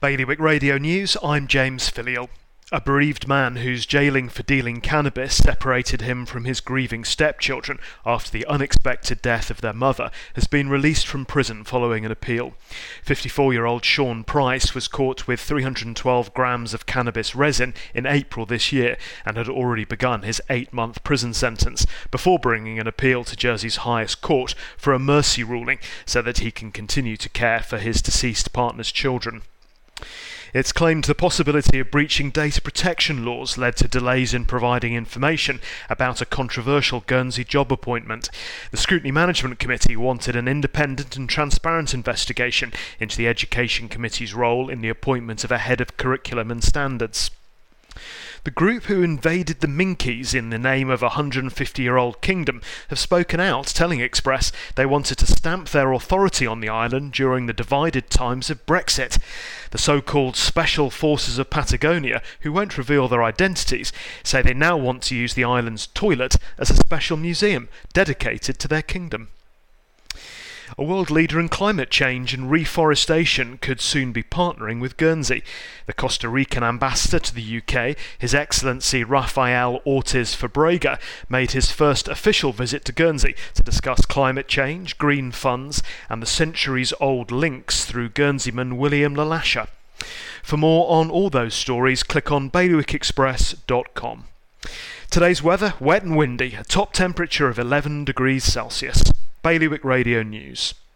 Bailiwick Radio News, I'm James Filial. A bereaved man whose jailing for dealing cannabis separated him from his grieving stepchildren after the unexpected death of their mother has been released from prison following an appeal. 54 year old Sean Price was caught with 312 grams of cannabis resin in April this year and had already begun his eight month prison sentence before bringing an appeal to Jersey's highest court for a mercy ruling so that he can continue to care for his deceased partner's children. It's claimed the possibility of breaching data protection laws led to delays in providing information about a controversial Guernsey job appointment. The Scrutiny Management Committee wanted an independent and transparent investigation into the Education Committee's role in the appointment of a head of curriculum and standards. The group who invaded the Minkies in the name of a 150 year old kingdom have spoken out, telling Express they wanted to stamp their authority on the island during the divided times of Brexit. The so called Special Forces of Patagonia, who won't reveal their identities, say they now want to use the island's toilet as a special museum dedicated to their kingdom. A world leader in climate change and reforestation could soon be partnering with Guernsey. The Costa Rican ambassador to the UK, His Excellency Rafael Ortiz Fabrega, made his first official visit to Guernsey to discuss climate change, green funds, and the centuries old links through Guernseyman William Le Lacheur. For more on all those stories, click on bailiwickexpress.com. Today's weather wet and windy, a top temperature of 11 degrees Celsius. Bailiwick Radio News.